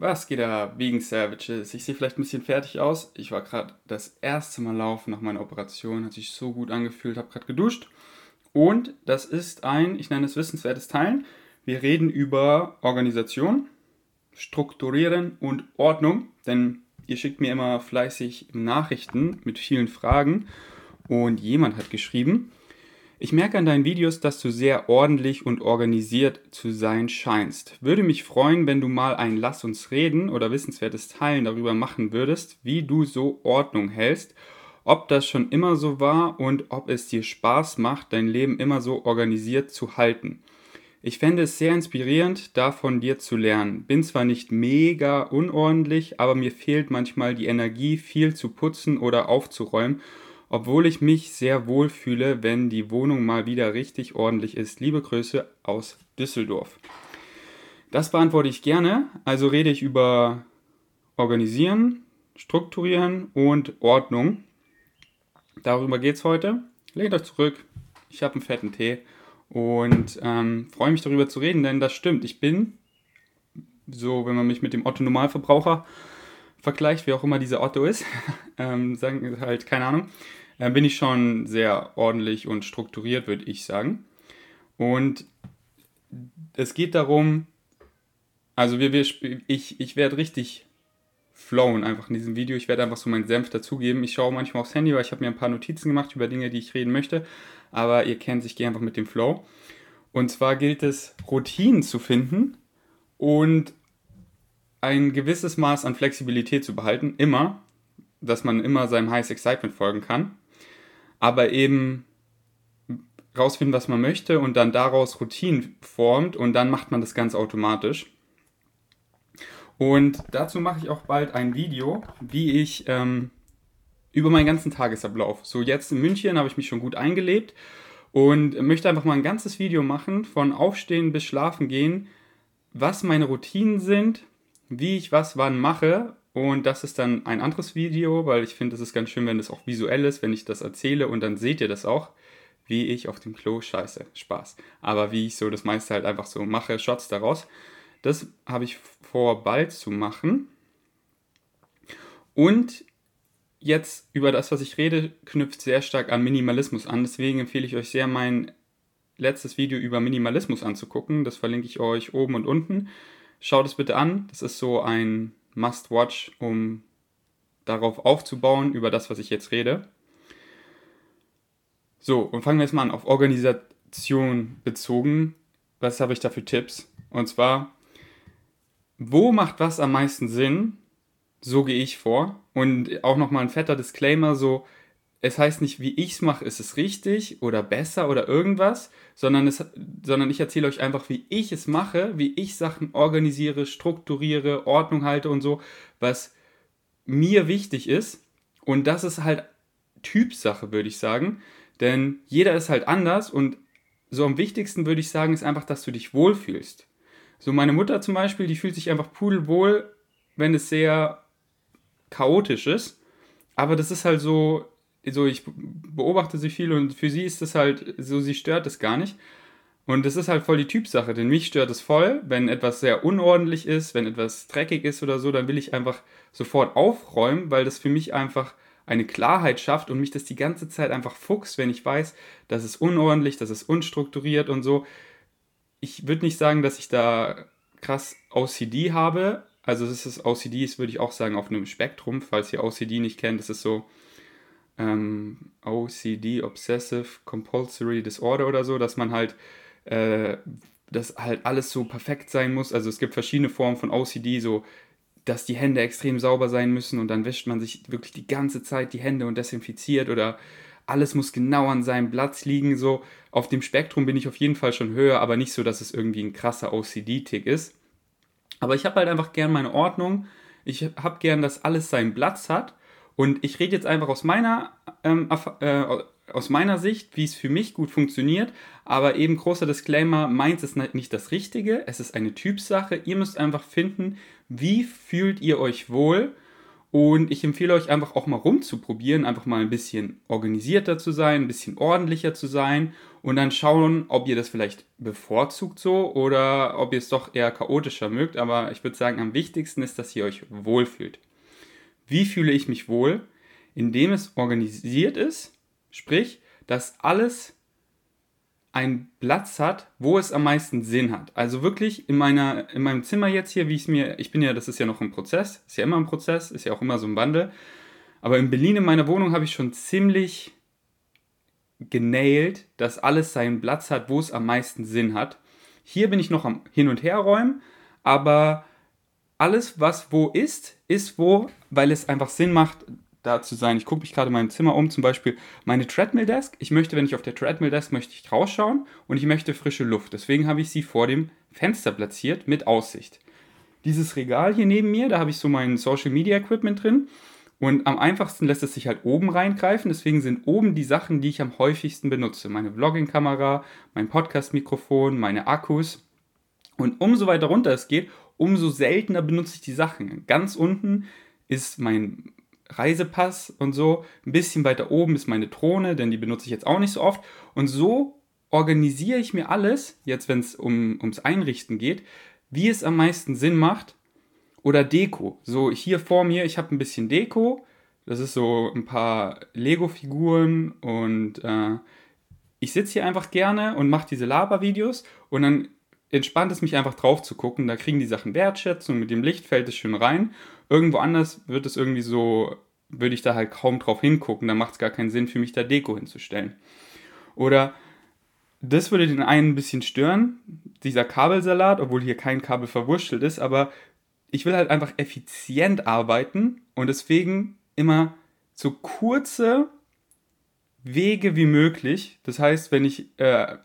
Was geht da wegen Savages? Ich sehe vielleicht ein bisschen fertig aus. Ich war gerade das erste Mal laufen nach meiner Operation, hat sich so gut angefühlt, habe gerade geduscht. Und das ist ein, ich nenne es wissenswertes Teilen. Wir reden über Organisation, Strukturieren und Ordnung, denn ihr schickt mir immer fleißig Nachrichten mit vielen Fragen und jemand hat geschrieben, ich merke an deinen Videos, dass du sehr ordentlich und organisiert zu sein scheinst. Würde mich freuen, wenn du mal ein Lass uns reden oder wissenswertes Teilen darüber machen würdest, wie du so Ordnung hältst, ob das schon immer so war und ob es dir Spaß macht, dein Leben immer so organisiert zu halten. Ich fände es sehr inspirierend, da von dir zu lernen. Bin zwar nicht mega unordentlich, aber mir fehlt manchmal die Energie, viel zu putzen oder aufzuräumen obwohl ich mich sehr wohl fühle, wenn die Wohnung mal wieder richtig ordentlich ist. Liebe Grüße aus Düsseldorf. Das beantworte ich gerne. Also rede ich über Organisieren, Strukturieren und Ordnung. Darüber geht es heute. Lehnt euch zurück. Ich habe einen fetten Tee und ähm, freue mich darüber zu reden, denn das stimmt. Ich bin so, wenn man mich mit dem Otto Normalverbraucher vergleicht, wie auch immer dieser Otto ist, ähm, sagen halt keine Ahnung, äh, bin ich schon sehr ordentlich und strukturiert, würde ich sagen. Und es geht darum, also wir, wir, ich, ich werde richtig flowen einfach in diesem Video. Ich werde einfach so meinen Senf dazugeben. Ich schaue manchmal aufs Handy, weil ich habe mir ein paar Notizen gemacht über Dinge, die ich reden möchte. Aber ihr kennt sich, gehe einfach mit dem Flow. Und zwar gilt es, Routinen zu finden und ein gewisses Maß an Flexibilität zu behalten. Immer, dass man immer seinem Highest Excitement folgen kann aber eben rausfinden, was man möchte und dann daraus Routinen formt und dann macht man das ganz automatisch. Und dazu mache ich auch bald ein Video, wie ich ähm, über meinen ganzen Tagesablauf. So jetzt in München habe ich mich schon gut eingelebt und möchte einfach mal ein ganzes Video machen, von Aufstehen bis Schlafen gehen, was meine Routinen sind, wie ich was wann mache und das ist dann ein anderes Video, weil ich finde, es ist ganz schön, wenn es auch visuell ist, wenn ich das erzähle und dann seht ihr das auch, wie ich auf dem Klo scheiße. Spaß. Aber wie ich so das meiste halt einfach so mache, Shots daraus. Das habe ich vor, bald zu machen. Und jetzt über das, was ich rede, knüpft sehr stark an Minimalismus an. Deswegen empfehle ich euch sehr, mein letztes Video über Minimalismus anzugucken. Das verlinke ich euch oben und unten. Schaut es bitte an. Das ist so ein Must-Watch, um darauf aufzubauen, über das, was ich jetzt rede. So, und fangen wir jetzt mal an, auf Organisation bezogen. Was habe ich da für Tipps? Und zwar, wo macht was am meisten Sinn? So gehe ich vor. Und auch nochmal ein fetter Disclaimer, so, es heißt nicht, wie ich es mache, ist es richtig oder besser oder irgendwas, sondern, es, sondern ich erzähle euch einfach, wie ich es mache, wie ich Sachen organisiere, strukturiere, Ordnung halte und so, was mir wichtig ist. Und das ist halt Typsache, würde ich sagen. Denn jeder ist halt anders und so am wichtigsten würde ich sagen, ist einfach, dass du dich wohlfühlst. So meine Mutter zum Beispiel, die fühlt sich einfach pudelwohl, wenn es sehr chaotisch ist. Aber das ist halt so, so, ich beobachte sie viel und für sie ist das halt so, sie stört es gar nicht. Und das ist halt voll die Typsache, denn mich stört es voll, wenn etwas sehr unordentlich ist, wenn etwas dreckig ist oder so, dann will ich einfach sofort aufräumen, weil das für mich einfach eine Klarheit schafft und mich das die ganze Zeit einfach fuchst, wenn ich weiß, das ist unordentlich, das ist unstrukturiert und so. Ich würde nicht sagen, dass ich da krass OCD habe. Also das ist OCD, ist, würde ich auch sagen, auf einem Spektrum, falls ihr OCD nicht kennt, das ist so, ähm, OCD, Obsessive Compulsory Disorder oder so, dass man halt, äh, dass halt alles so perfekt sein muss. Also es gibt verschiedene Formen von OCD, so dass die Hände extrem sauber sein müssen und dann wäscht man sich wirklich die ganze Zeit die Hände und desinfiziert oder alles muss genau an seinem Platz liegen. So auf dem Spektrum bin ich auf jeden Fall schon höher, aber nicht so, dass es irgendwie ein krasser OCD-Tick ist. Aber ich habe halt einfach gern meine Ordnung. Ich habe gern, dass alles seinen Platz hat und ich rede jetzt einfach aus meiner, ähm, äh, aus meiner Sicht, wie es für mich gut funktioniert. Aber eben großer Disclaimer, meins ist nicht das Richtige. Es ist eine Typsache. Ihr müsst einfach finden, wie fühlt ihr euch wohl. Und ich empfehle euch einfach auch mal rumzuprobieren, einfach mal ein bisschen organisierter zu sein, ein bisschen ordentlicher zu sein und dann schauen, ob ihr das vielleicht bevorzugt so oder ob ihr es doch eher chaotischer mögt. Aber ich würde sagen, am wichtigsten ist, dass ihr euch wohlfühlt. Wie fühle ich mich wohl? Indem es organisiert ist, sprich, dass alles einen Platz hat, wo es am meisten Sinn hat. Also wirklich in, meiner, in meinem Zimmer jetzt hier, wie ich es mir, ich bin ja, das ist ja noch ein Prozess, ist ja immer ein Prozess, ist ja auch immer so ein Wandel. Aber in Berlin in meiner Wohnung habe ich schon ziemlich genailt, dass alles seinen Platz hat, wo es am meisten Sinn hat. Hier bin ich noch am Hin- und Herräumen, aber alles, was wo ist, ist wo, weil es einfach Sinn macht, da zu sein. Ich gucke mich gerade in meinem Zimmer um, zum Beispiel meine Treadmill Desk. Ich möchte, wenn ich auf der Treadmill Desk möchte ich rausschauen und ich möchte frische Luft. Deswegen habe ich sie vor dem Fenster platziert mit Aussicht. Dieses Regal hier neben mir, da habe ich so mein Social Media Equipment drin. Und am einfachsten lässt es sich halt oben reingreifen. Deswegen sind oben die Sachen, die ich am häufigsten benutze. Meine Vlogging-Kamera, mein Podcast-Mikrofon, meine Akkus. Und umso weiter runter es geht, umso seltener benutze ich die Sachen. Ganz unten ist mein Reisepass und so. Ein bisschen weiter oben ist meine Drohne, denn die benutze ich jetzt auch nicht so oft. Und so organisiere ich mir alles, jetzt wenn es um, ums Einrichten geht, wie es am meisten Sinn macht. Oder Deko. So hier vor mir, ich habe ein bisschen Deko. Das ist so ein paar Lego-Figuren und äh, ich sitze hier einfach gerne und mache diese Laber-Videos und dann entspannt es mich einfach drauf zu gucken. Da kriegen die Sachen Wertschätzung, mit dem Licht fällt es schön rein. Irgendwo anders wird es irgendwie so, würde ich da halt kaum drauf hingucken. Da macht es gar keinen Sinn für mich, da Deko hinzustellen. Oder das würde den einen ein bisschen stören, dieser Kabelsalat, obwohl hier kein Kabel verwurschtelt ist, aber ich will halt einfach effizient arbeiten und deswegen immer so kurze Wege wie möglich. Das heißt, wenn ich äh,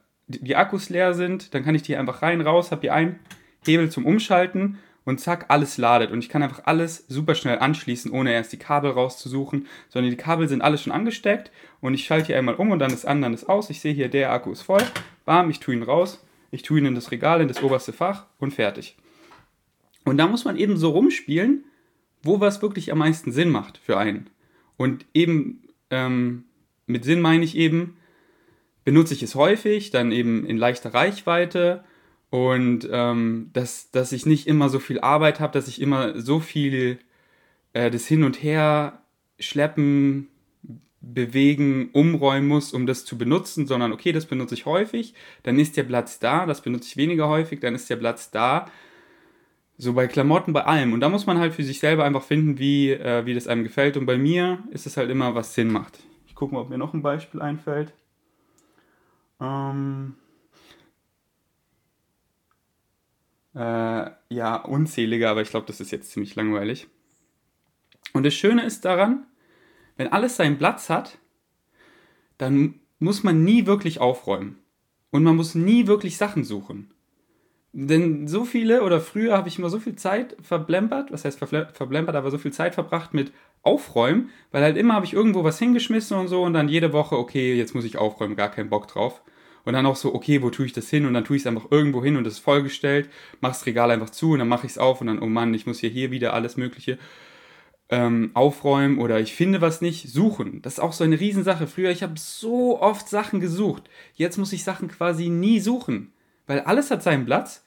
die Akkus leer sind, dann kann ich die einfach rein, raus, habe hier einen Hebel zum Umschalten und zack, alles ladet. Und ich kann einfach alles super schnell anschließen, ohne erst die Kabel rauszusuchen, sondern die Kabel sind alle schon angesteckt und ich schalte hier einmal um und dann ist an, dann ist aus. Ich sehe hier, der Akku ist voll. Bam, ich tue ihn raus, ich tue ihn in das Regal, in das oberste Fach und fertig. Und da muss man eben so rumspielen, wo was wirklich am meisten Sinn macht für einen. Und eben ähm, mit Sinn meine ich eben, benutze ich es häufig, dann eben in leichter Reichweite und ähm, dass, dass ich nicht immer so viel Arbeit habe, dass ich immer so viel äh, das Hin und Her schleppen, bewegen, umräumen muss, um das zu benutzen, sondern okay, das benutze ich häufig, dann ist der Platz da, das benutze ich weniger häufig, dann ist der Platz da. So bei Klamotten, bei allem. Und da muss man halt für sich selber einfach finden, wie, äh, wie das einem gefällt. Und bei mir ist es halt immer, was Sinn macht. Ich gucke mal, ob mir noch ein Beispiel einfällt. Ähm, äh, ja, unzählige, aber ich glaube, das ist jetzt ziemlich langweilig. Und das Schöne ist daran, wenn alles seinen Platz hat, dann muss man nie wirklich aufräumen. Und man muss nie wirklich Sachen suchen. Denn so viele, oder früher habe ich immer so viel Zeit verblempert, was heißt verblempert, aber so viel Zeit verbracht mit Aufräumen, weil halt immer habe ich irgendwo was hingeschmissen und so und dann jede Woche, okay, jetzt muss ich aufräumen, gar keinen Bock drauf. Und dann auch so, okay, wo tue ich das hin? Und dann tue ich es einfach irgendwo hin und es ist vollgestellt, mach das Regal einfach zu und dann mache ich es auf und dann, oh Mann, ich muss hier, hier wieder alles Mögliche ähm, aufräumen oder ich finde was nicht, suchen. Das ist auch so eine Riesensache. Früher, ich habe so oft Sachen gesucht. Jetzt muss ich Sachen quasi nie suchen, weil alles hat seinen Platz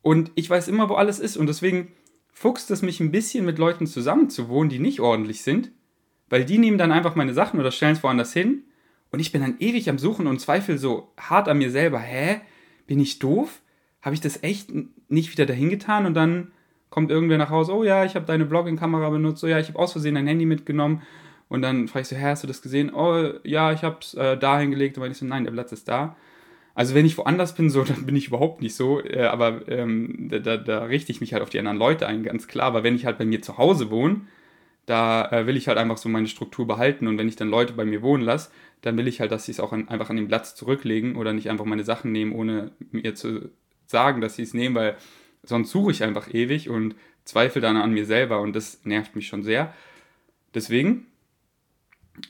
und ich weiß immer, wo alles ist und deswegen fuchst es mich ein bisschen mit Leuten zusammen zu wohnen, die nicht ordentlich sind, weil die nehmen dann einfach meine Sachen oder stellen es woanders hin und ich bin dann ewig am Suchen und zweifle so hart an mir selber. Hä? Bin ich doof? Habe ich das echt nicht wieder dahin getan? Und dann kommt irgendwer nach Hause, oh ja, ich habe deine Vlogging-Kamera benutzt, oh ja, ich habe aus Versehen dein Handy mitgenommen. Und dann frage ich so, hä, hast du das gesehen? Oh ja, ich habe es äh, da hingelegt. Und ich so, nein, der Platz ist da. Also wenn ich woanders bin, so, dann bin ich überhaupt nicht so. Äh, aber ähm, da, da, da richte ich mich halt auf die anderen Leute ein, ganz klar. Aber wenn ich halt bei mir zu Hause wohne, da äh, will ich halt einfach so meine Struktur behalten. Und wenn ich dann Leute bei mir wohnen lasse, dann will ich halt, dass sie es auch an, einfach an den Platz zurücklegen oder nicht einfach meine Sachen nehmen, ohne mir zu sagen, dass sie es nehmen, weil sonst suche ich einfach ewig und zweifle dann an mir selber und das nervt mich schon sehr. Deswegen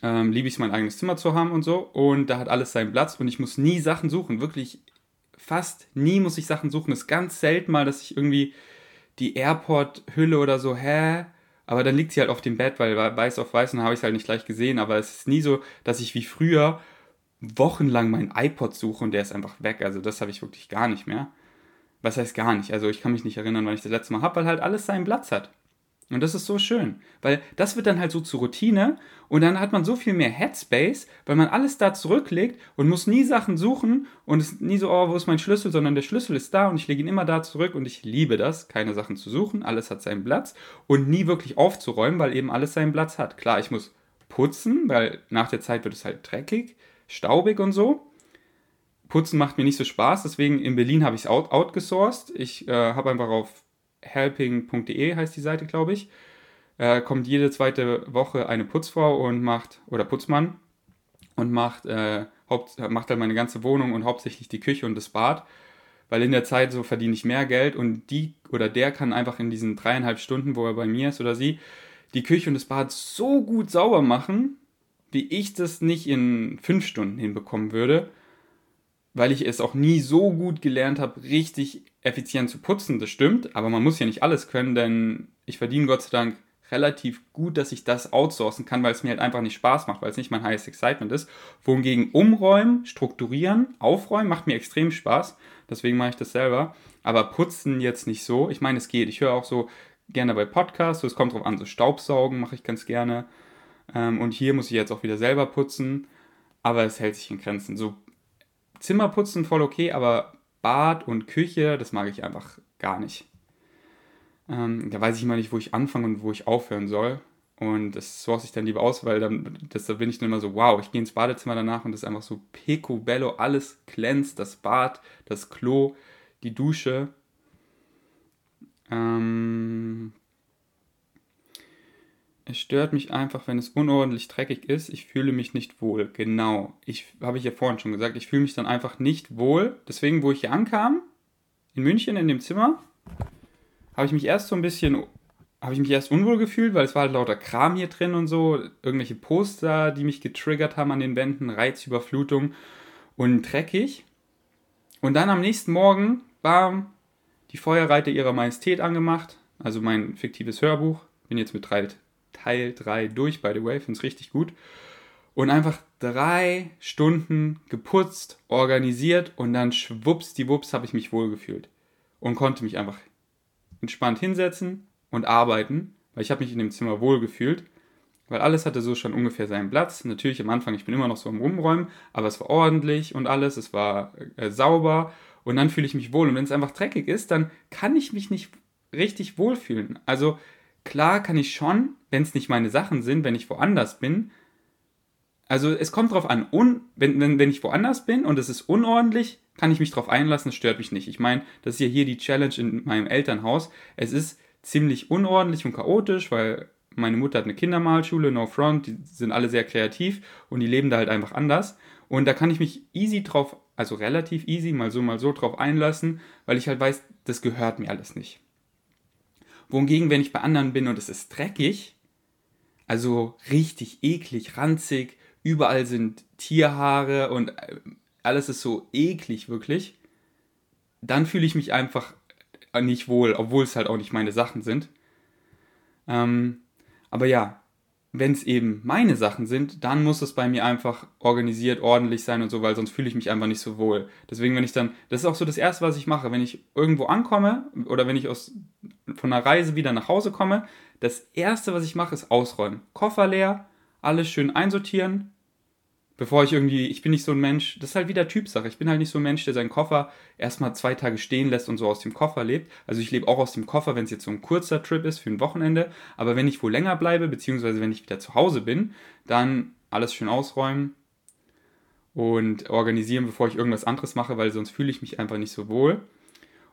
ähm, liebe ich es, mein eigenes Zimmer zu haben und so und da hat alles seinen Platz und ich muss nie Sachen suchen, wirklich fast nie muss ich Sachen suchen. Es ist ganz selten mal, dass ich irgendwie die Airport-Hülle oder so, hä? Aber dann liegt sie halt auf dem Bett, weil weiß auf weiß und habe ich es halt nicht gleich gesehen. Aber es ist nie so, dass ich wie früher wochenlang meinen iPod suche und der ist einfach weg. Also das habe ich wirklich gar nicht mehr. Was heißt gar nicht? Also ich kann mich nicht erinnern, wann ich das letzte Mal habe, weil halt alles seinen Platz hat. Und das ist so schön, weil das wird dann halt so zur Routine und dann hat man so viel mehr Headspace, weil man alles da zurücklegt und muss nie Sachen suchen und ist nie so, oh, wo ist mein Schlüssel, sondern der Schlüssel ist da und ich lege ihn immer da zurück und ich liebe das, keine Sachen zu suchen, alles hat seinen Platz und nie wirklich aufzuräumen, weil eben alles seinen Platz hat. Klar, ich muss putzen, weil nach der Zeit wird es halt dreckig, staubig und so. Putzen macht mir nicht so Spaß, deswegen in Berlin habe ich es out outgesourced. Ich äh, habe einfach auf helping.de heißt die Seite, glaube ich, äh, kommt jede zweite Woche eine Putzfrau und macht, oder Putzmann, und macht, äh, haupt, macht dann meine ganze Wohnung und hauptsächlich die Küche und das Bad. Weil in der Zeit so verdiene ich mehr Geld und die oder der kann einfach in diesen dreieinhalb Stunden, wo er bei mir ist oder sie, die Küche und das Bad so gut sauber machen, wie ich das nicht in fünf Stunden hinbekommen würde weil ich es auch nie so gut gelernt habe, richtig effizient zu putzen. Das stimmt, aber man muss ja nicht alles können, denn ich verdiene Gott sei Dank relativ gut, dass ich das outsourcen kann, weil es mir halt einfach nicht Spaß macht, weil es nicht mein highest excitement ist. Wohingegen umräumen, strukturieren, aufräumen macht mir extrem Spaß. Deswegen mache ich das selber. Aber putzen jetzt nicht so. Ich meine, es geht. Ich höre auch so gerne bei Podcasts. Es kommt drauf an, so Staubsaugen mache ich ganz gerne. Ähm, und hier muss ich jetzt auch wieder selber putzen. Aber es hält sich in Grenzen. So Zimmer putzen voll okay, aber Bad und Küche, das mag ich einfach gar nicht. Ähm, da weiß ich immer nicht, wo ich anfangen und wo ich aufhören soll. Und das source ich dann lieber aus, weil dann das, da bin ich dann immer so, wow, ich gehe ins Badezimmer danach und das ist einfach so picobello, alles glänzt, das Bad, das Klo, die Dusche. Ähm, es stört mich einfach, wenn es unordentlich dreckig ist. Ich fühle mich nicht wohl. Genau. Ich habe ich ja vorhin schon gesagt, ich fühle mich dann einfach nicht wohl. Deswegen, wo ich hier ankam, in München in dem Zimmer, habe ich mich erst so ein bisschen, habe ich mich erst unwohl gefühlt, weil es war halt lauter Kram hier drin und so, irgendwelche Poster, die mich getriggert haben an den Wänden, Reizüberflutung und dreckig. Und dann am nächsten Morgen, bam, die Feuerreiter ihrer Majestät angemacht, also mein fiktives Hörbuch. Bin jetzt mit drei Teil 3 durch, by the way, finde es richtig gut. Und einfach drei Stunden geputzt, organisiert und dann schwuppsdiwupps habe ich mich wohlgefühlt. Und konnte mich einfach entspannt hinsetzen und arbeiten, weil ich habe mich in dem Zimmer wohlgefühlt. Weil alles hatte so schon ungefähr seinen Platz. Natürlich am Anfang, ich bin immer noch so am Rumräumen, aber es war ordentlich und alles, es war äh, sauber und dann fühle ich mich wohl. Und wenn es einfach dreckig ist, dann kann ich mich nicht richtig wohlfühlen. Also klar kann ich schon, wenn es nicht meine Sachen sind, wenn ich woanders bin. Also es kommt drauf an, un, wenn, wenn, wenn ich woanders bin und es ist unordentlich, kann ich mich drauf einlassen, es stört mich nicht. Ich meine, das ist ja hier die Challenge in meinem Elternhaus. Es ist ziemlich unordentlich und chaotisch, weil meine Mutter hat eine Kindermalschule, no front, die sind alle sehr kreativ und die leben da halt einfach anders. Und da kann ich mich easy drauf, also relativ easy, mal so, mal so drauf einlassen, weil ich halt weiß, das gehört mir alles nicht. Wohingegen, wenn ich bei anderen bin und es ist dreckig, also richtig eklig, ranzig, überall sind Tierhaare und äh, alles ist so eklig wirklich, dann fühle ich mich einfach nicht wohl, obwohl es halt auch nicht meine Sachen sind. Ähm, aber ja, wenn es eben meine Sachen sind, dann muss es bei mir einfach organisiert, ordentlich sein und so, weil sonst fühle ich mich einfach nicht so wohl. Deswegen, wenn ich dann, das ist auch so das Erste, was ich mache, wenn ich irgendwo ankomme oder wenn ich aus, von einer Reise wieder nach Hause komme, das Erste, was ich mache, ist ausräumen. Koffer leer, alles schön einsortieren, bevor ich irgendwie, ich bin nicht so ein Mensch, das ist halt wieder Typsache. Ich bin halt nicht so ein Mensch, der seinen Koffer erstmal zwei Tage stehen lässt und so aus dem Koffer lebt. Also ich lebe auch aus dem Koffer, wenn es jetzt so ein kurzer Trip ist für ein Wochenende. Aber wenn ich wo länger bleibe, beziehungsweise wenn ich wieder zu Hause bin, dann alles schön ausräumen und organisieren, bevor ich irgendwas anderes mache, weil sonst fühle ich mich einfach nicht so wohl.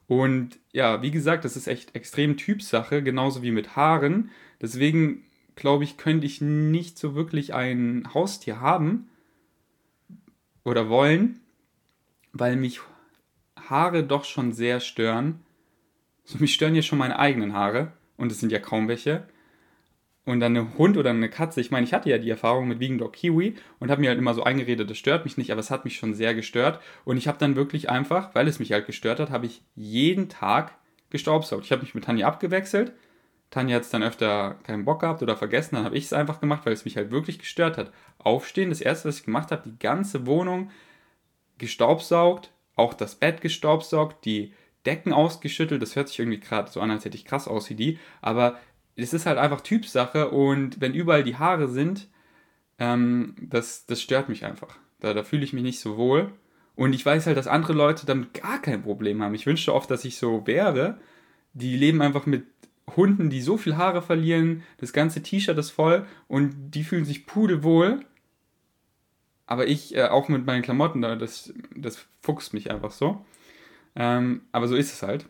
Und ja, wie gesagt, das ist echt extrem Typsache, genauso wie mit Haaren. Deswegen glaube ich, könnte ich nicht so wirklich ein Haustier haben, oder wollen, weil mich Haare doch schon sehr stören. So, mich stören ja schon meine eigenen Haare und es sind ja kaum welche. Und dann ein Hund oder eine Katze, ich meine, ich hatte ja die Erfahrung mit Vegan Dog Kiwi und habe mir halt immer so eingeredet, das stört mich nicht, aber es hat mich schon sehr gestört. Und ich habe dann wirklich einfach, weil es mich halt gestört hat, habe ich jeden Tag gestaubsaugt. Ich habe mich mit Tanja abgewechselt, Tanja hat es dann öfter keinen Bock gehabt oder vergessen, dann habe ich es einfach gemacht, weil es mich halt wirklich gestört hat. Aufstehen, das erste, was ich gemacht habe, die ganze Wohnung gestaubsaugt, auch das Bett gestaubsaugt, die Decken ausgeschüttelt. Das hört sich irgendwie gerade so an, als hätte ich krass aus wie die, aber es ist halt einfach Typsache und wenn überall die Haare sind, ähm, das, das stört mich einfach. Da, da fühle ich mich nicht so wohl. Und ich weiß halt, dass andere Leute damit gar kein Problem haben. Ich wünschte oft, dass ich so wäre. Die leben einfach mit Hunden, die so viel Haare verlieren. Das ganze T-Shirt ist voll und die fühlen sich pudelwohl. Aber ich, äh, auch mit meinen Klamotten, das, das fuchst mich einfach so. Ähm, aber so ist es halt.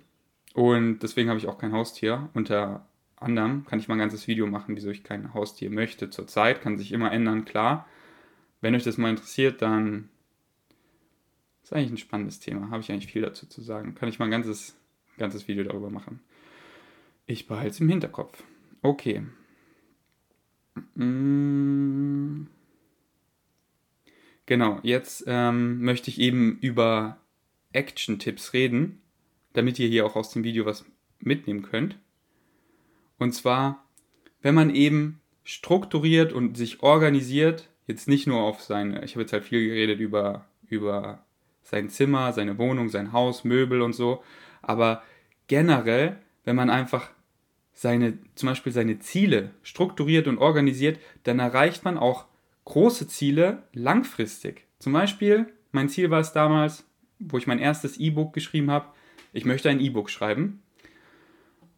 Und deswegen habe ich auch kein Haustier. Unter anderem kann ich mal ein ganzes Video machen, wieso ich kein Haustier möchte zurzeit. Kann sich immer ändern, klar. Wenn euch das mal interessiert, dann ist eigentlich ein spannendes Thema. Habe ich eigentlich viel dazu zu sagen. Kann ich mal ein ganzes, ganzes Video darüber machen. Ich behalte es im Hinterkopf. Okay. Mm. Genau, jetzt ähm, möchte ich eben über Action-Tipps reden, damit ihr hier auch aus dem Video was mitnehmen könnt. Und zwar, wenn man eben strukturiert und sich organisiert, jetzt nicht nur auf seine, ich habe jetzt halt viel geredet über, über sein Zimmer, seine Wohnung, sein Haus, Möbel und so, aber generell, wenn man einfach seine, zum Beispiel seine Ziele strukturiert und organisiert, dann erreicht man auch große Ziele langfristig. Zum Beispiel, mein Ziel war es damals, wo ich mein erstes E-Book geschrieben habe, ich möchte ein E-Book schreiben.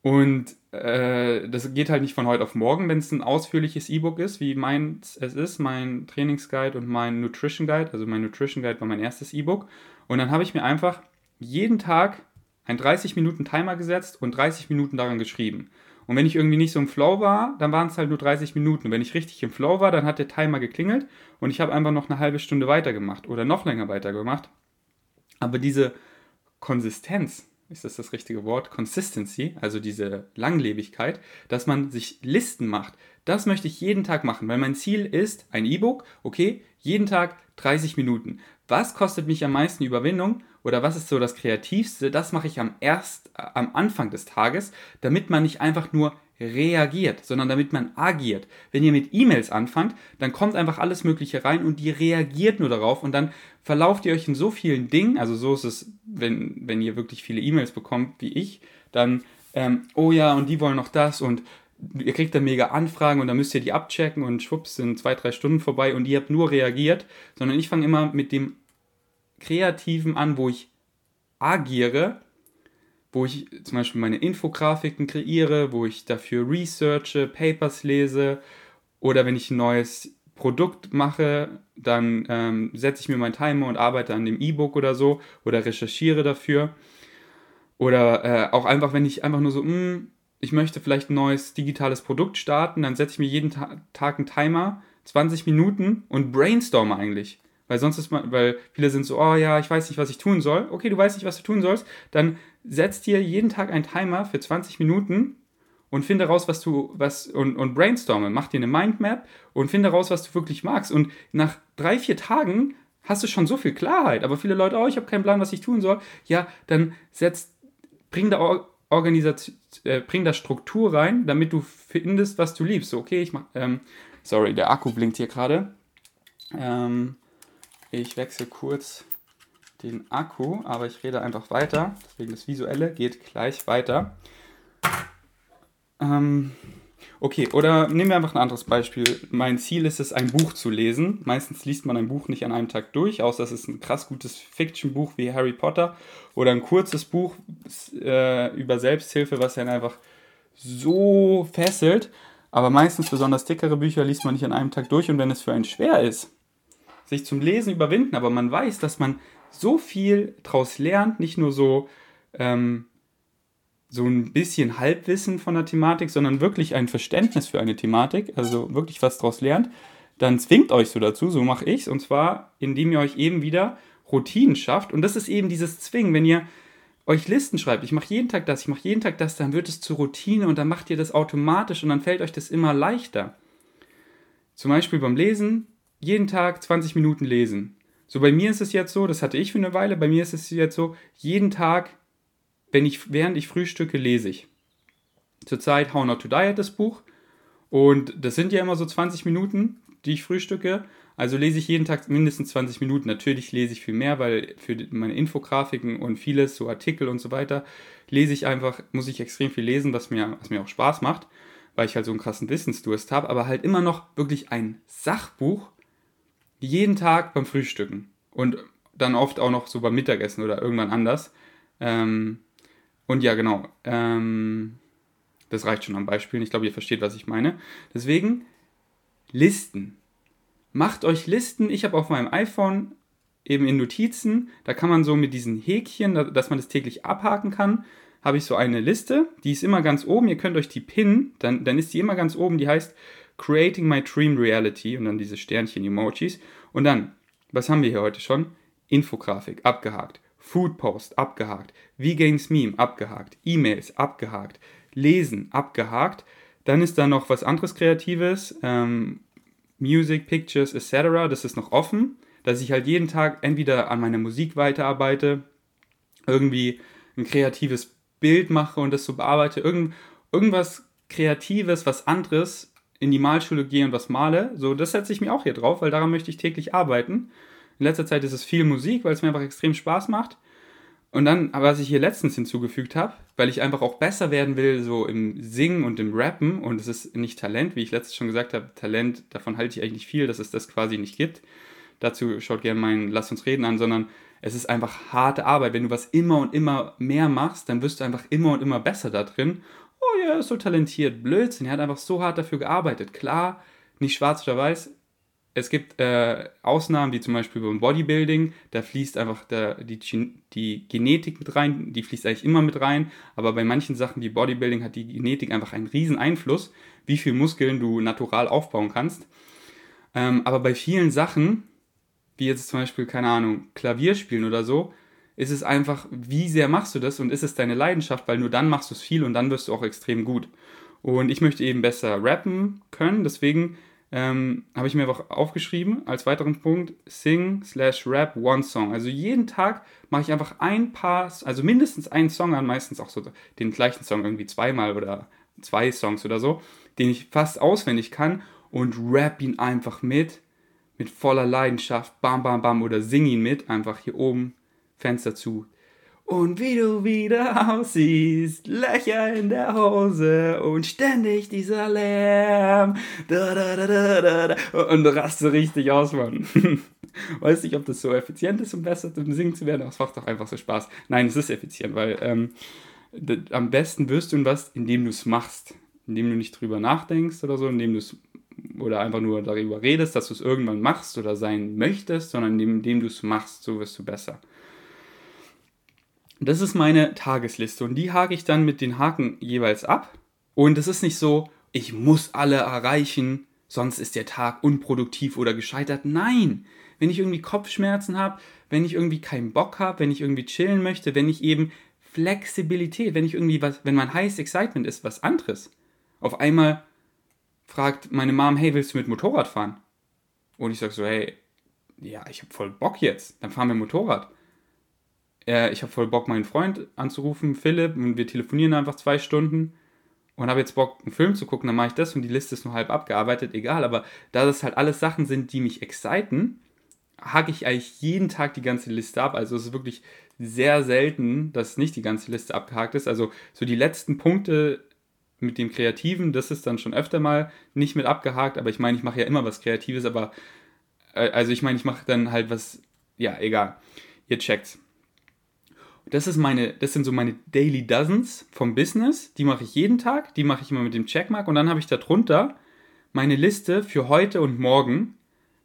Und äh, das geht halt nicht von heute auf morgen, wenn es ein ausführliches E-Book ist, wie meins es ist, mein Trainingsguide und mein Nutrition Guide. Also mein Nutrition Guide war mein erstes E-Book. Und dann habe ich mir einfach jeden Tag einen 30 Minuten Timer gesetzt und 30 Minuten daran geschrieben. Und wenn ich irgendwie nicht so im Flow war, dann waren es halt nur 30 Minuten. Wenn ich richtig im Flow war, dann hat der Timer geklingelt und ich habe einfach noch eine halbe Stunde weitergemacht oder noch länger weitergemacht. Aber diese Konsistenz, ist das das richtige Wort? Consistency, also diese Langlebigkeit, dass man sich Listen macht. Das möchte ich jeden Tag machen, weil mein Ziel ist ein E-Book, okay, jeden Tag 30 Minuten. Was kostet mich am meisten Überwindung oder was ist so das Kreativste? Das mache ich am erst am Anfang des Tages, damit man nicht einfach nur reagiert, sondern damit man agiert. Wenn ihr mit E-Mails anfangt, dann kommt einfach alles Mögliche rein und ihr reagiert nur darauf und dann verlauft ihr euch in so vielen Dingen. Also so ist es, wenn, wenn ihr wirklich viele E-Mails bekommt wie ich, dann, ähm, oh ja, und die wollen noch das und ihr kriegt dann mega Anfragen und dann müsst ihr die abchecken und schwupps sind zwei, drei Stunden vorbei und ihr habt nur reagiert, sondern ich fange immer mit dem Kreativen an, wo ich agiere wo ich zum Beispiel meine Infografiken kreiere, wo ich dafür researche, Papers lese oder wenn ich ein neues Produkt mache, dann ähm, setze ich mir meinen Timer und arbeite an dem E-Book oder so oder recherchiere dafür. Oder äh, auch einfach, wenn ich einfach nur so, mh, hm, ich möchte vielleicht ein neues digitales Produkt starten, dann setze ich mir jeden Ta Tag einen Timer, 20 Minuten und brainstorme eigentlich. Weil sonst ist man, weil viele sind so, oh ja, ich weiß nicht, was ich tun soll. Okay, du weißt nicht, was du tun sollst. Dann setz dir jeden Tag einen Timer für 20 Minuten und finde raus, was du, was, und, und brainstorme. Mach dir eine Mindmap und finde raus, was du wirklich magst. Und nach drei, vier Tagen hast du schon so viel Klarheit. Aber viele Leute, oh, ich habe keinen Plan, was ich tun soll. Ja, dann setz, bring da Organisation, äh, bring da Struktur rein, damit du findest, was du liebst. So, okay, ich mach, ähm, sorry, der Akku blinkt hier gerade. Ähm, ich wechsle kurz den Akku, aber ich rede einfach weiter. Deswegen das Visuelle geht gleich weiter. Ähm, okay, oder nehmen wir einfach ein anderes Beispiel. Mein Ziel ist es, ein Buch zu lesen. Meistens liest man ein Buch nicht an einem Tag durch, außer es ist ein krass gutes Fiction-Buch wie Harry Potter oder ein kurzes Buch äh, über Selbsthilfe, was dann einfach so fesselt. Aber meistens besonders dickere Bücher liest man nicht an einem Tag durch und wenn es für einen schwer ist, sich zum Lesen überwinden, aber man weiß, dass man so viel draus lernt, nicht nur so, ähm, so ein bisschen Halbwissen von der Thematik, sondern wirklich ein Verständnis für eine Thematik, also wirklich was draus lernt, dann zwingt euch so dazu, so mache ich es, und zwar, indem ihr euch eben wieder Routinen schafft. Und das ist eben dieses Zwingen, wenn ihr euch Listen schreibt, ich mache jeden Tag das, ich mache jeden Tag das, dann wird es zur Routine und dann macht ihr das automatisch und dann fällt euch das immer leichter. Zum Beispiel beim Lesen, jeden Tag 20 Minuten lesen. So bei mir ist es jetzt so, das hatte ich für eine Weile, bei mir ist es jetzt so, jeden Tag, wenn ich, während ich frühstücke, lese ich. zurzeit How Not to Diet, das Buch. Und das sind ja immer so 20 Minuten, die ich frühstücke. Also lese ich jeden Tag mindestens 20 Minuten. Natürlich lese ich viel mehr, weil für meine Infografiken und vieles, so Artikel und so weiter, lese ich einfach, muss ich extrem viel lesen, was mir, was mir auch Spaß macht, weil ich halt so einen krassen Wissensdurst habe, aber halt immer noch wirklich ein Sachbuch jeden Tag beim Frühstücken. Und dann oft auch noch so beim Mittagessen oder irgendwann anders. Ähm, und ja, genau. Ähm, das reicht schon am Beispiel. Ich glaube, ihr versteht, was ich meine. Deswegen Listen. Macht euch Listen. Ich habe auf meinem iPhone eben in Notizen, da kann man so mit diesen Häkchen, dass man das täglich abhaken kann, habe ich so eine Liste, die ist immer ganz oben. Ihr könnt euch die pinnen, dann, dann ist die immer ganz oben, die heißt Creating My Dream Reality und dann diese Sternchen-Emojis. Und dann, was haben wir hier heute schon? Infografik, abgehakt. Food Post, abgehakt. V-Games Meme, abgehakt. E-Mails, abgehakt. Lesen, abgehakt. Dann ist da noch was anderes Kreatives. Ähm, Music, Pictures, etc. Das ist noch offen. Dass ich halt jeden Tag entweder an meiner Musik weiterarbeite, irgendwie ein kreatives Bild mache und das so bearbeite, irgend, irgendwas Kreatives, was anderes in die Malschule gehe und was male. So, das setze ich mir auch hier drauf, weil daran möchte ich täglich arbeiten. In letzter Zeit ist es viel Musik, weil es mir einfach extrem Spaß macht. Und dann, was ich hier letztens hinzugefügt habe, weil ich einfach auch besser werden will, so im Singen und im Rappen, und es ist nicht Talent, wie ich letztens schon gesagt habe, Talent, davon halte ich eigentlich nicht viel, dass es das quasi nicht gibt. Dazu schaut gerne meinen Lass uns reden an, sondern es ist einfach harte Arbeit. Wenn du was immer und immer mehr machst, dann wirst du einfach immer und immer besser da drin. Oh ja, ist so talentiert. Blödsinn, er hat einfach so hart dafür gearbeitet. Klar, nicht schwarz oder weiß, es gibt äh, Ausnahmen, wie zum Beispiel beim Bodybuilding, da fließt einfach der, die, die Genetik mit rein, die fließt eigentlich immer mit rein, aber bei manchen Sachen wie Bodybuilding hat die Genetik einfach einen riesen Einfluss, wie viel Muskeln du natural aufbauen kannst. Ähm, aber bei vielen Sachen, wie jetzt zum Beispiel, keine Ahnung, Klavier spielen oder so, ist es einfach, wie sehr machst du das und ist es deine Leidenschaft, weil nur dann machst du es viel und dann wirst du auch extrem gut. Und ich möchte eben besser rappen können, deswegen ähm, habe ich mir einfach aufgeschrieben als weiteren Punkt, Sing slash Rap One Song. Also jeden Tag mache ich einfach ein paar, also mindestens einen Song an, meistens auch so den gleichen Song irgendwie zweimal oder zwei Songs oder so, den ich fast auswendig kann und rap ihn einfach mit, mit voller Leidenschaft, bam, bam, bam oder sing ihn mit, einfach hier oben, Fenster zu, und wie du wieder aussiehst, Löcher in der Hose und ständig dieser Lärm. Da, da, da, da, da, Und du raste richtig aus, Mann. Weiß nicht, ob das so effizient ist, um besser im Singen zu werden, aber es macht doch einfach so Spaß. Nein, es ist effizient, weil ähm, am besten wirst du was, indem du es machst. Indem du nicht drüber nachdenkst oder so, indem du es oder einfach nur darüber redest, dass du es irgendwann machst oder sein möchtest, sondern indem, indem du es machst, so wirst du besser. Das ist meine Tagesliste und die hake ich dann mit den Haken jeweils ab. Und es ist nicht so, ich muss alle erreichen, sonst ist der Tag unproduktiv oder gescheitert. Nein, wenn ich irgendwie Kopfschmerzen habe, wenn ich irgendwie keinen Bock habe, wenn ich irgendwie chillen möchte, wenn ich eben Flexibilität, wenn ich irgendwie was, wenn mein Highest Excitement ist, was anderes. Auf einmal fragt meine Mom, hey, willst du mit Motorrad fahren? Und ich sage so, hey, ja, ich habe voll Bock jetzt, dann fahren wir Motorrad äh, ich habe voll Bock, meinen Freund anzurufen, Philipp, und wir telefonieren einfach zwei Stunden und habe jetzt Bock, einen Film zu gucken, dann mache ich das und die Liste ist nur halb abgearbeitet, egal. Aber da das halt alles Sachen sind, die mich exciten, hake ich eigentlich jeden Tag die ganze Liste ab. Also es ist wirklich sehr selten, dass nicht die ganze Liste abgehakt ist. Also so die letzten Punkte mit dem Kreativen, das ist dann schon öfter mal nicht mit abgehakt, aber ich meine, ich mache ja immer was Kreatives, aber äh, also ich meine, ich mache dann halt was, ja, egal. Ihr checkt's. Das, ist meine, das sind so meine Daily Dozens vom Business. Die mache ich jeden Tag. Die mache ich immer mit dem Checkmark. Und dann habe ich darunter meine Liste für heute und morgen.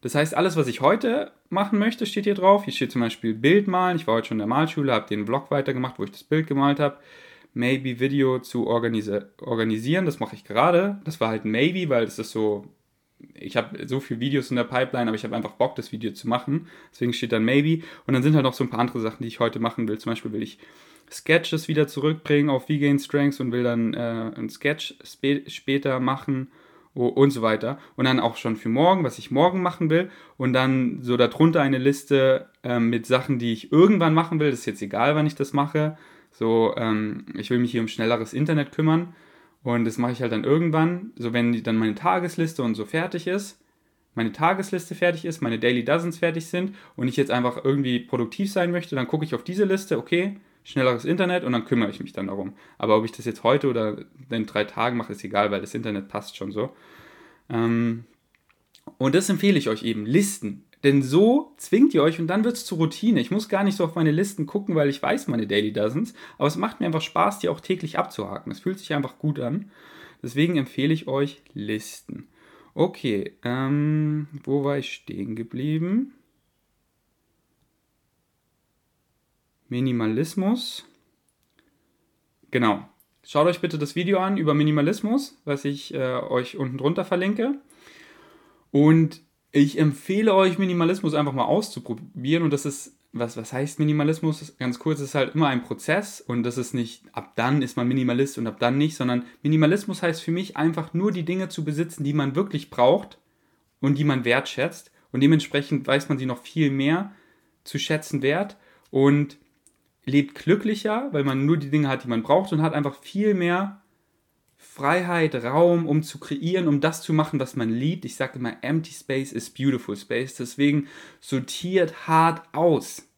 Das heißt, alles, was ich heute machen möchte, steht hier drauf. Hier steht zum Beispiel Bild malen. Ich war heute schon in der Malschule, habe den Vlog weitergemacht, wo ich das Bild gemalt habe. Maybe Video zu organisi organisieren. Das mache ich gerade. Das war halt Maybe, weil das ist so ich habe so viele Videos in der Pipeline, aber ich habe einfach Bock, das Video zu machen. Deswegen steht dann Maybe. Und dann sind halt noch so ein paar andere Sachen, die ich heute machen will. Zum Beispiel will ich Sketches wieder zurückbringen auf V-Gain Strengths und will dann äh, ein Sketch spä später machen und so weiter. Und dann auch schon für morgen, was ich morgen machen will. Und dann so darunter eine Liste äh, mit Sachen, die ich irgendwann machen will. Das ist jetzt egal, wann ich das mache. So, ähm, ich will mich hier um schnelleres Internet kümmern Und das mache ich halt dann irgendwann, so wenn dann meine Tagesliste und so fertig ist, meine Tagesliste fertig ist, meine Daily Dozens fertig sind und ich jetzt einfach irgendwie produktiv sein möchte, dann gucke ich auf diese Liste, okay, schnelleres Internet und dann kümmere ich mich dann darum. Aber ob ich das jetzt heute oder in drei Tagen mache, ist egal, weil das Internet passt schon so. Ähm, und das empfehle ich euch eben, Listen. Denn so zwingt ihr euch und dann wird es zur Routine. Ich muss gar nicht so auf meine Listen gucken, weil ich weiß meine Daily Dozens. Aber es macht mir einfach Spaß, die auch täglich abzuhaken. Es fühlt sich einfach gut an. Deswegen empfehle ich euch Listen. Okay, ähm, wo war ich stehen geblieben? Minimalismus. Genau. Schaut euch bitte das Video an über Minimalismus, was ich äh, euch unten drunter verlinke. Und ich empfehle euch, Minimalismus einfach mal auszuprobieren. Und das ist, was, was heißt Minimalismus? Ganz kurz, es ist halt immer ein Prozess und das ist nicht, ab dann ist man Minimalist und ab dann nicht, sondern Minimalismus heißt für mich einfach nur die Dinge zu besitzen, die man wirklich braucht und die man wertschätzt. Und dementsprechend weiß man sie noch viel mehr zu schätzen wert und lebt glücklicher, weil man nur die Dinge hat, die man braucht und hat einfach viel mehr Freiheit, Raum, um zu kreieren, um das zu machen, was man liebt. Ich sage immer, empty space is beautiful space. Deswegen sortiert hart aus.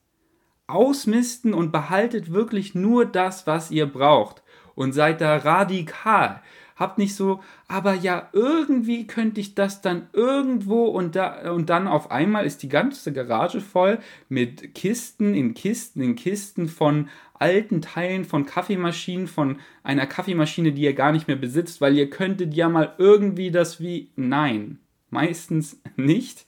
Ausmisten und behaltet wirklich nur das, was ihr braucht. Und seid da radikal. Habt nicht so, aber ja, irgendwie könnte ich das dann irgendwo und da und dann auf einmal ist die ganze Garage voll mit Kisten in Kisten in Kisten von alten Teilen von Kaffeemaschinen, von einer Kaffeemaschine, die ihr gar nicht mehr besitzt, weil ihr könntet ja mal irgendwie das wie. Nein, meistens nicht.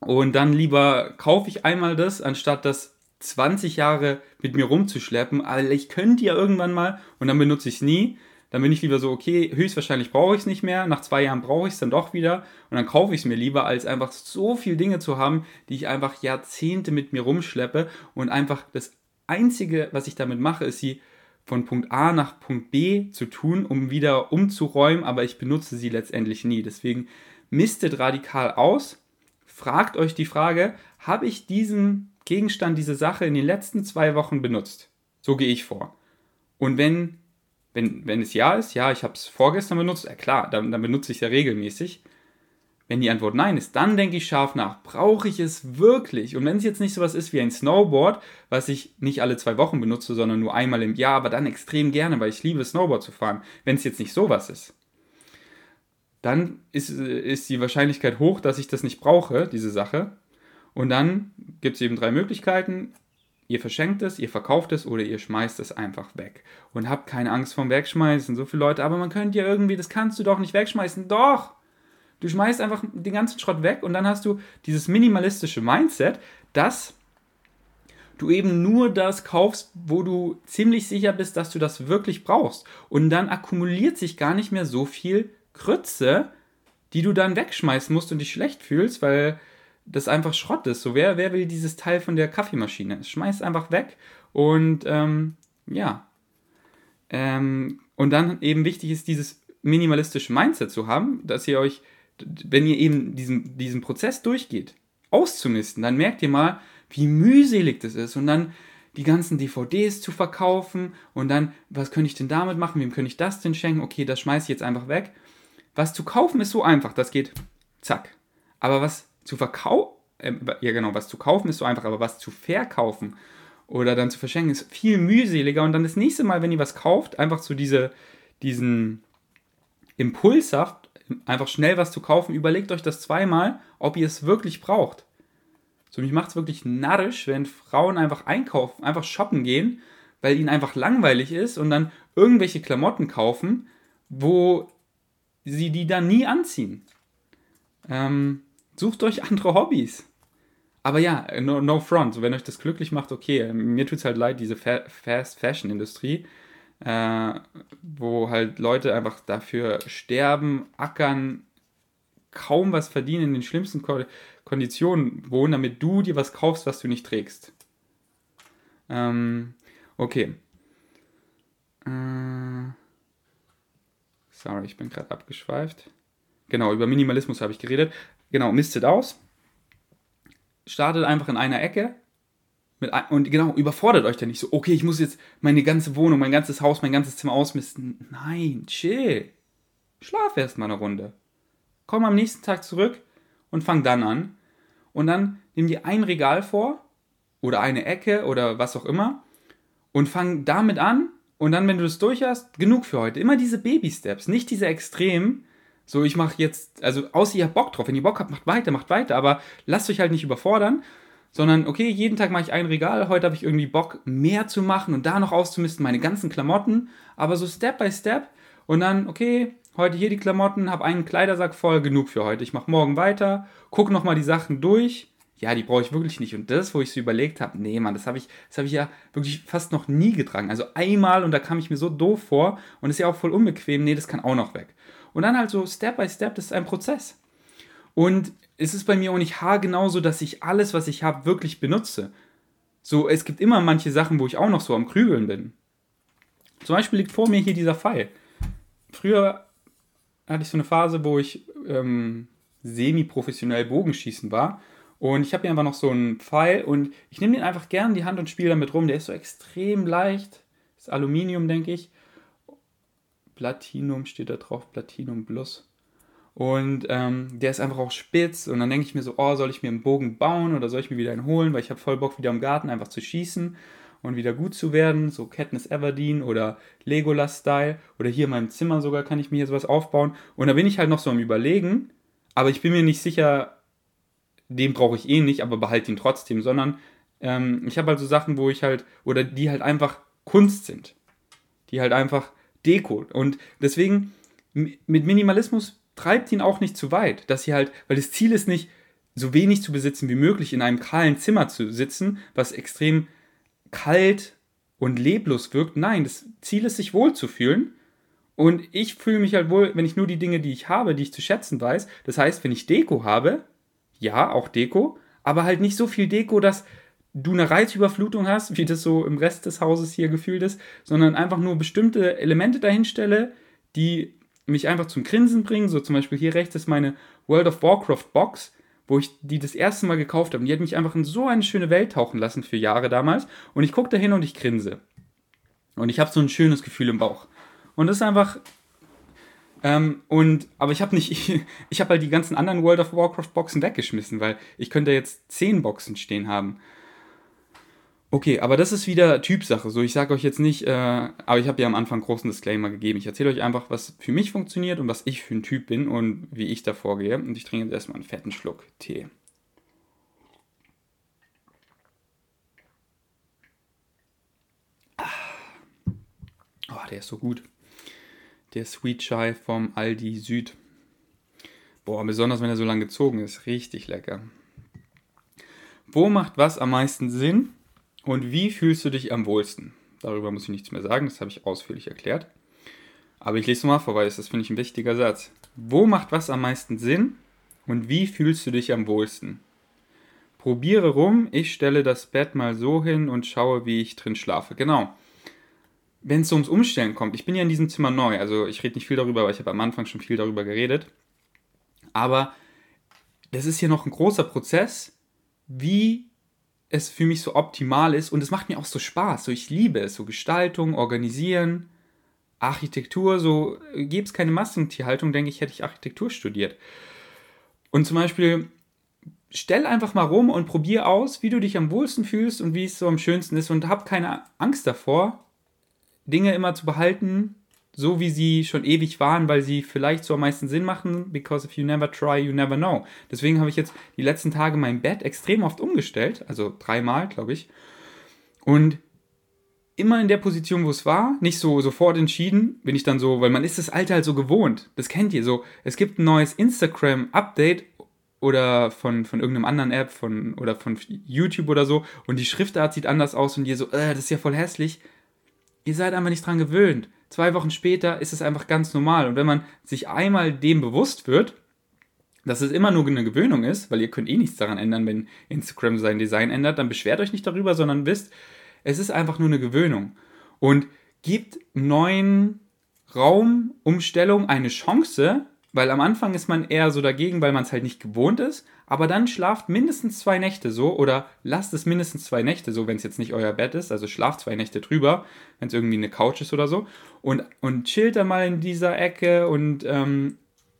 Und dann lieber kaufe ich einmal das, anstatt das 20 Jahre mit mir rumzuschleppen. Aber ich könnte ja irgendwann mal und dann benutze ich es nie. Dann bin ich lieber so, okay, höchstwahrscheinlich brauche ich es nicht mehr. Nach zwei Jahren brauche ich es dann doch wieder. Und dann kaufe ich es mir lieber, als einfach so viele Dinge zu haben, die ich einfach Jahrzehnte mit mir rumschleppe und einfach das Einzige, was ich damit mache, ist sie von Punkt A nach Punkt B zu tun, um wieder umzuräumen, aber ich benutze sie letztendlich nie. Deswegen mistet radikal aus, fragt euch die Frage, habe ich diesen Gegenstand, diese Sache in den letzten zwei Wochen benutzt? So gehe ich vor. Und wenn, wenn, wenn es ja ist, ja, ich habe es vorgestern benutzt, ja klar, dann, dann benutze ich es ja regelmäßig. Wenn die Antwort nein ist, dann denke ich scharf nach. Brauche ich es wirklich? Und wenn es jetzt nicht sowas ist wie ein Snowboard, was ich nicht alle zwei Wochen benutze, sondern nur einmal im Jahr, aber dann extrem gerne, weil ich liebe Snowboard zu fahren. Wenn es jetzt nicht sowas ist, dann ist, ist die Wahrscheinlichkeit hoch, dass ich das nicht brauche, diese Sache. Und dann gibt es eben drei Möglichkeiten. Ihr verschenkt es, ihr verkauft es oder ihr schmeißt es einfach weg. Und habt keine Angst vom Wegschmeißen. So viele Leute, aber man könnte ja irgendwie, das kannst du doch nicht wegschmeißen. Doch! Du schmeißt einfach den ganzen Schrott weg und dann hast du dieses minimalistische Mindset, dass du eben nur das kaufst, wo du ziemlich sicher bist, dass du das wirklich brauchst. Und dann akkumuliert sich gar nicht mehr so viel Krütze, die du dann wegschmeißen musst und dich schlecht fühlst, weil das einfach Schrott ist. So, wer, wer will dieses Teil von der Kaffeemaschine? Schmeiß einfach weg und ähm, ja. Ähm, und dann eben wichtig ist, dieses minimalistische Mindset zu haben, dass ihr euch wenn ihr eben diesen, diesen Prozess durchgeht, auszumisten, dann merkt ihr mal, wie mühselig das ist und dann die ganzen DVDs zu verkaufen und dann, was könnte ich denn damit machen, wem könnte ich das denn schenken, okay, das schmeiße ich jetzt einfach weg. Was zu kaufen ist so einfach, das geht zack. Aber was zu verkaufen, äh, ja genau, was zu kaufen ist so einfach, aber was zu verkaufen oder dann zu verschenken ist viel mühseliger und dann das nächste Mal, wenn ihr was kauft, einfach so diese, diesen Impuls habt, einfach schnell was zu kaufen, überlegt euch das zweimal, ob ihr es wirklich braucht. So, mich macht es wirklich narrisch, wenn Frauen einfach einkaufen, einfach shoppen gehen, weil ihnen einfach langweilig ist und dann irgendwelche Klamotten kaufen, wo sie die dann nie anziehen. Ähm, sucht euch andere Hobbys. Aber ja, no, no front. Wenn euch das glücklich macht, okay. Mir tut es halt leid, diese Fa Fast Fashion Industrie äh, wo halt Leute einfach dafür sterben, ackern, kaum was verdienen, in den schlimmsten Ko Konditionen wohnen, damit du dir was kaufst, was du nicht trägst. Ähm, okay. Äh, sorry, ich bin gerade abgeschweift. Genau, über Minimalismus habe ich geredet. Genau, mistet aus. Startet einfach in einer Ecke. Mit, und genau, überfordert euch da nicht so, okay, ich muss jetzt meine ganze Wohnung, mein ganzes Haus, mein ganzes Zimmer ausmisten. Nein, chill. Schlaf erst mal eine Runde. Komm am nächsten Tag zurück und fang dann an. Und dann nimm dir ein Regal vor oder eine Ecke oder was auch immer und fang damit an. Und dann, wenn du das durch hast, genug für heute. Immer diese Baby-Steps, nicht diese Extremen. So, ich mache jetzt, also außer ihr habt Bock drauf. Wenn ihr Bock habt, macht weiter, macht weiter. Aber lasst euch halt nicht überfordern, sondern okay, jeden Tag mache ich ein Regal. Heute habe ich irgendwie Bock, mehr zu machen und da noch auszumisten, meine ganzen Klamotten. Aber so Step by Step. Und dann, okay, heute hier die Klamotten, habe einen Kleidersack voll, genug für heute. Ich mache morgen weiter, gucke nochmal die Sachen durch ja, die brauche ich wirklich nicht. Und das, wo ich so überlegt habe, nee, Mann, das habe ich, hab ich ja wirklich fast noch nie getragen. Also einmal und da kam ich mir so doof vor und ist ja auch voll unbequem, nee, das kann auch noch weg. Und dann halt so Step by Step, das ist ein Prozess. Und es ist bei mir auch nicht haargenau so, dass ich alles, was ich habe, wirklich benutze. So, es gibt immer manche Sachen, wo ich auch noch so am Krügeln bin. Zum Beispiel liegt vor mir hier dieser Pfeil. Früher hatte ich so eine Phase, wo ich ähm, semi-professionell Bogenschießen war und ich habe hier einfach noch so einen Pfeil und ich nehme den einfach gerne in die Hand und spiele damit rum. Der ist so extrem leicht. Ist Aluminium, denke ich. Platinum steht da drauf, Platinum Plus. Und ähm, der ist einfach auch spitz. Und dann denke ich mir so, oh, soll ich mir einen Bogen bauen oder soll ich mir wieder einen holen? Weil ich habe voll Bock, wieder im Garten einfach zu schießen und wieder gut zu werden. So Katniss Everdeen oder Legolas-Style. Oder hier in meinem Zimmer sogar kann ich mir hier sowas aufbauen. Und da bin ich halt noch so am Überlegen. Aber ich bin mir nicht sicher, den brauche ich eh nicht, aber behalte ihn trotzdem, sondern ähm, ich habe halt so Sachen, wo ich halt, oder die halt einfach Kunst sind. Die halt einfach Deko. Und deswegen, mit Minimalismus treibt ihn auch nicht zu weit, dass sie halt, weil das Ziel ist nicht, so wenig zu besitzen wie möglich, in einem kahlen Zimmer zu sitzen, was extrem kalt und leblos wirkt. Nein, das Ziel ist, sich wohlzufühlen. Und ich fühle mich halt wohl, wenn ich nur die Dinge, die ich habe, die ich zu schätzen weiß. Das heißt, wenn ich Deko habe, ja, auch Deko, aber halt nicht so viel Deko, dass du eine Reizüberflutung hast, wie das so im Rest des Hauses hier gefühlt ist, sondern einfach nur bestimmte Elemente dahinstelle, die mich einfach zum Grinsen bringen. So zum Beispiel hier rechts ist meine World of Warcraft Box, wo ich die das erste Mal gekauft habe. Und die hat mich einfach in so eine schöne Welt tauchen lassen für Jahre damals. Und ich gucke da hin und ich grinse. Und ich habe so ein schönes Gefühl im Bauch. Und das ist einfach ähm, und, aber ich habe nicht, ich, ich habe halt die ganzen anderen World of Warcraft Boxen weggeschmissen, weil ich könnte jetzt zehn Boxen stehen haben. Okay, aber das ist wieder Typsache. So, ich sage euch jetzt nicht, äh, aber ich habe ja am Anfang großen Disclaimer gegeben. Ich erzähle euch einfach, was für mich funktioniert und was ich für ein Typ bin und wie ich da vorgehe. Und ich trinke jetzt erstmal einen fetten Schluck Tee. Ah. Oh, der ist so gut der Sweet Chai vom Aldi Süd. Boah, besonders wenn er so lang gezogen ist, richtig lecker. Wo macht was am meisten Sinn und wie fühlst du dich am wohlsten? Darüber muss ich nichts mehr sagen, das habe ich ausführlich erklärt. Aber ich lese mal vor, weil das finde ich ein wichtiger Satz. Wo macht was am meisten Sinn und wie fühlst du dich am wohlsten? Probiere rum, ich stelle das Bett mal so hin und schaue, wie ich drin schlafe. Genau wenn es so ums Umstellen kommt, ich bin ja in diesem Zimmer neu, also ich rede nicht viel darüber, aber ich habe am Anfang schon viel darüber geredet. Aber das ist hier noch ein großer Prozess, wie es für mich so optimal ist und es macht mir auch so Spaß. So, ich liebe es, so Gestaltung, Organisieren, Architektur, so gäbe es keine Massentierhaltung, denke ich, hätte ich Architektur studiert. Und zum Beispiel, stell einfach mal rum und probier aus, wie du dich am wohlsten fühlst und wie es so am schönsten ist und hab keine Angst davor, Dinge immer zu behalten, so wie sie schon ewig waren, weil sie vielleicht so am meisten Sinn machen, because if you never try, you never know. Deswegen habe ich jetzt die letzten Tage mein Bett extrem oft umgestellt, also dreimal, glaube ich. Und immer in der Position, wo es war, nicht so sofort entschieden, bin ich dann so, weil man ist das Alter halt so gewohnt. Das kennt ihr so. Es gibt ein neues Instagram-Update oder von, von irgendeinem anderen App von, oder von YouTube oder so und die Schriftart sieht anders aus und ihr so, äh, das ist ja voll hässlich ihr seid einfach nicht dran gewöhnt. Zwei Wochen später ist es einfach ganz normal. Und wenn man sich einmal dem bewusst wird, dass es immer nur eine Gewöhnung ist, weil ihr könnt eh nichts daran ändern, wenn Instagram sein Design ändert, dann beschwert euch nicht darüber, sondern wisst, es ist einfach nur eine Gewöhnung. Und gibt neuen Raumumstellungen eine Chance, weil am Anfang ist man eher so dagegen, weil man es halt nicht gewohnt ist, aber dann schlaft mindestens zwei Nächte so oder lasst es mindestens zwei Nächte so, wenn es jetzt nicht euer Bett ist, also schlaft zwei Nächte drüber, wenn es irgendwie eine Couch ist oder so und, und chillt dann mal in dieser Ecke und ähm,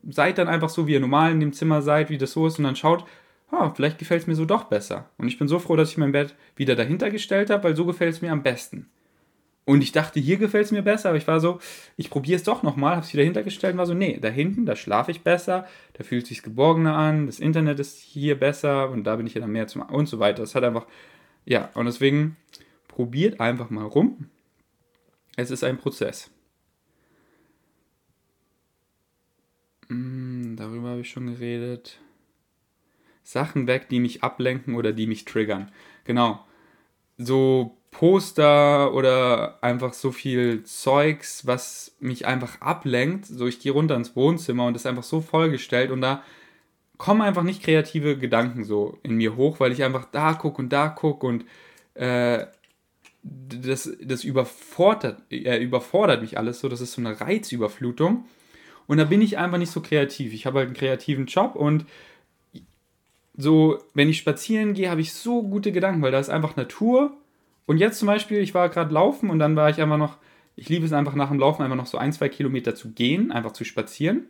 seid dann einfach so, wie ihr normal in dem Zimmer seid, wie das so ist und dann schaut, oh, vielleicht gefällt es mir so doch besser. Und ich bin so froh, dass ich mein Bett wieder dahinter gestellt habe, weil so gefällt es mir am besten. Und ich dachte, hier gefällt es mir besser, aber ich war so, ich probiere es doch nochmal, habe es wieder hintergestellt und war so, nee, da hinten, da schlafe ich besser, da fühlt es sich geborgener an, das Internet ist hier besser und da bin ich ja dann mehr zum und so weiter. Es hat einfach, ja, und deswegen probiert einfach mal rum. Es ist ein Prozess. Hm, darüber habe ich schon geredet. Sachen weg, die mich ablenken oder die mich triggern. Genau. So Poster oder einfach so viel Zeugs, was mich einfach ablenkt. So, ich gehe runter ins Wohnzimmer und ist einfach so vollgestellt und da kommen einfach nicht kreative Gedanken so in mir hoch, weil ich einfach da gucke und da gucke und äh, das, das überfordert, äh, überfordert mich alles so. Das ist so eine Reizüberflutung. Und da bin ich einfach nicht so kreativ. Ich habe halt einen kreativen Job und so, wenn ich spazieren gehe, habe ich so gute Gedanken, weil da ist einfach Natur und jetzt zum Beispiel, ich war gerade laufen und dann war ich einfach noch, ich liebe es einfach nach dem Laufen einfach noch so ein, zwei Kilometer zu gehen, einfach zu spazieren.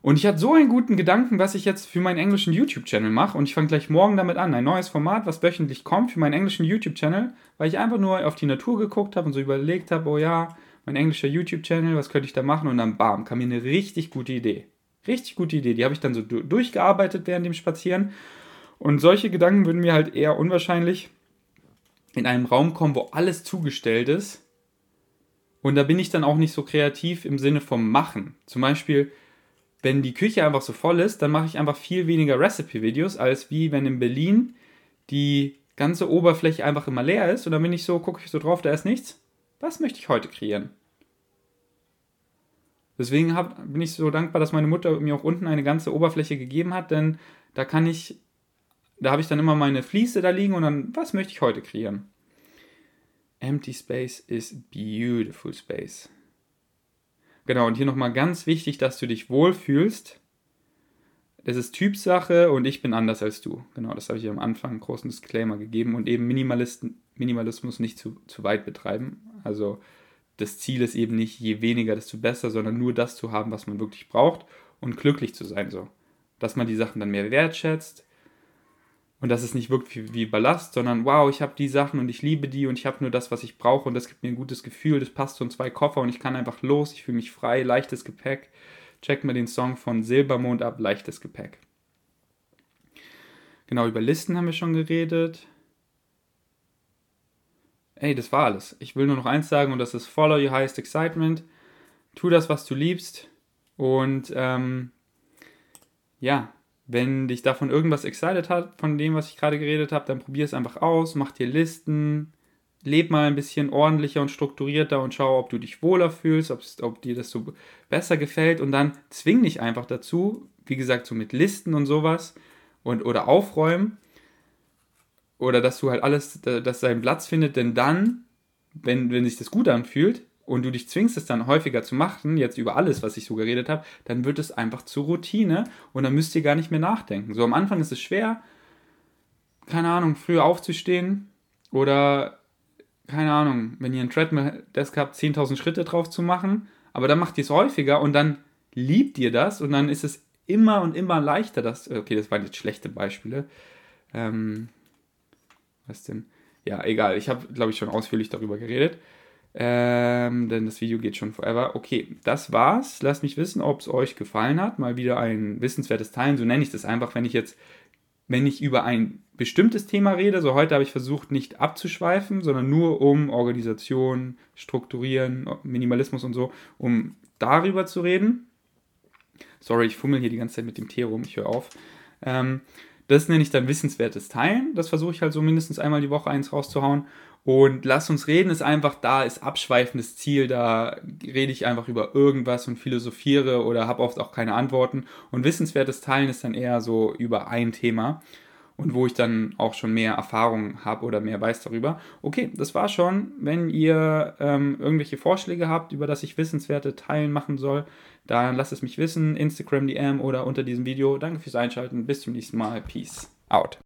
Und ich hatte so einen guten Gedanken, was ich jetzt für meinen englischen YouTube-Channel mache. Und ich fange gleich morgen damit an. Ein neues Format, was wöchentlich kommt für meinen englischen YouTube-Channel, weil ich einfach nur auf die Natur geguckt habe und so überlegt habe, oh ja, mein englischer YouTube-Channel, was könnte ich da machen? Und dann bam, kam mir eine richtig gute Idee. Richtig gute Idee. Die habe ich dann so durchgearbeitet während dem Spazieren. Und solche Gedanken würden mir halt eher unwahrscheinlich in einem Raum kommen, wo alles zugestellt ist. Und da bin ich dann auch nicht so kreativ im Sinne vom Machen. Zum Beispiel, wenn die Küche einfach so voll ist, dann mache ich einfach viel weniger Recipe-Videos, als wie wenn in Berlin die ganze Oberfläche einfach immer leer ist. Und dann bin ich so, gucke ich so drauf, da ist nichts. Was möchte ich heute kreieren? Deswegen hab, bin ich so dankbar, dass meine Mutter mir auch unten eine ganze Oberfläche gegeben hat, denn da kann ich da habe ich dann immer meine Fliese da liegen und dann, was möchte ich heute kreieren? Empty Space is beautiful space. Genau, und hier nochmal ganz wichtig, dass du dich wohlfühlst. Das ist Typsache und ich bin anders als du. Genau, das habe ich am Anfang einen großen Disclaimer gegeben und eben Minimalisten, Minimalismus nicht zu, zu weit betreiben. Also das Ziel ist eben nicht, je weniger, desto besser, sondern nur das zu haben, was man wirklich braucht und glücklich zu sein so. Dass man die Sachen dann mehr wertschätzt, und dass es nicht wirkt wie, wie Ballast, sondern wow, ich habe die Sachen und ich liebe die und ich habe nur das, was ich brauche und das gibt mir ein gutes Gefühl. Das passt so in zwei Koffer und ich kann einfach los. Ich fühle mich frei, leichtes Gepäck. Check mir den Song von Silbermond ab, leichtes Gepäck. Genau, über Listen haben wir schon geredet. Ey, das war alles. Ich will nur noch eins sagen und das ist Follow Your Highest Excitement. Tu das, was du liebst. Und ähm, ja, wenn dich davon irgendwas excited hat, von dem, was ich gerade geredet habe, dann probier es einfach aus, mach dir Listen, leb mal ein bisschen ordentlicher und strukturierter und schau, ob du dich wohler fühlst, ob dir das so besser gefällt und dann zwing dich einfach dazu, wie gesagt, so mit Listen und sowas und oder aufräumen oder dass du halt alles, dass seinen Platz findet, denn dann, wenn, wenn sich das gut anfühlt, und du dich zwingst, es dann häufiger zu machen, jetzt über alles, was ich so geredet habe, dann wird es einfach zur Routine und dann müsst ihr gar nicht mehr nachdenken. So am Anfang ist es schwer, keine Ahnung, früher aufzustehen oder keine Ahnung, wenn ihr ein Treadmill-Desk habt, 10.000 Schritte drauf zu machen, aber dann macht ihr es häufiger und dann liebt ihr das und dann ist es immer und immer leichter, dass, okay, das waren jetzt schlechte Beispiele. Ähm, was denn? Ja, egal, ich habe, glaube ich, schon ausführlich darüber geredet. Ähm, denn das Video geht schon forever. Okay, das war's. Lasst mich wissen, ob es euch gefallen hat. Mal wieder ein wissenswertes Teilen. So nenne ich das einfach, wenn ich jetzt, wenn ich über ein bestimmtes Thema rede. So heute habe ich versucht, nicht abzuschweifen, sondern nur um Organisation, Strukturieren, Minimalismus und so, um darüber zu reden. Sorry, ich fummel hier die ganze Zeit mit dem Tee rum. Ich höre auf. Ähm, das nenne ich dann wissenswertes Teilen. Das versuche ich halt so mindestens einmal die Woche eins rauszuhauen. Und lass uns reden ist einfach da, ist abschweifendes Ziel, da rede ich einfach über irgendwas und philosophiere oder habe oft auch keine Antworten. Und wissenswertes Teilen ist dann eher so über ein Thema. und wo ich dann auch schon mehr Erfahrung habe oder mehr weiß darüber. Okay, das war schon. Wenn ihr ähm, irgendwelche Vorschläge habt, über das ich Wissenswerte teilen machen soll, dann lasst es mich wissen. Instagram DM oder unter diesem Video. Danke fürs Einschalten. Bis zum nächsten Mal. Peace out.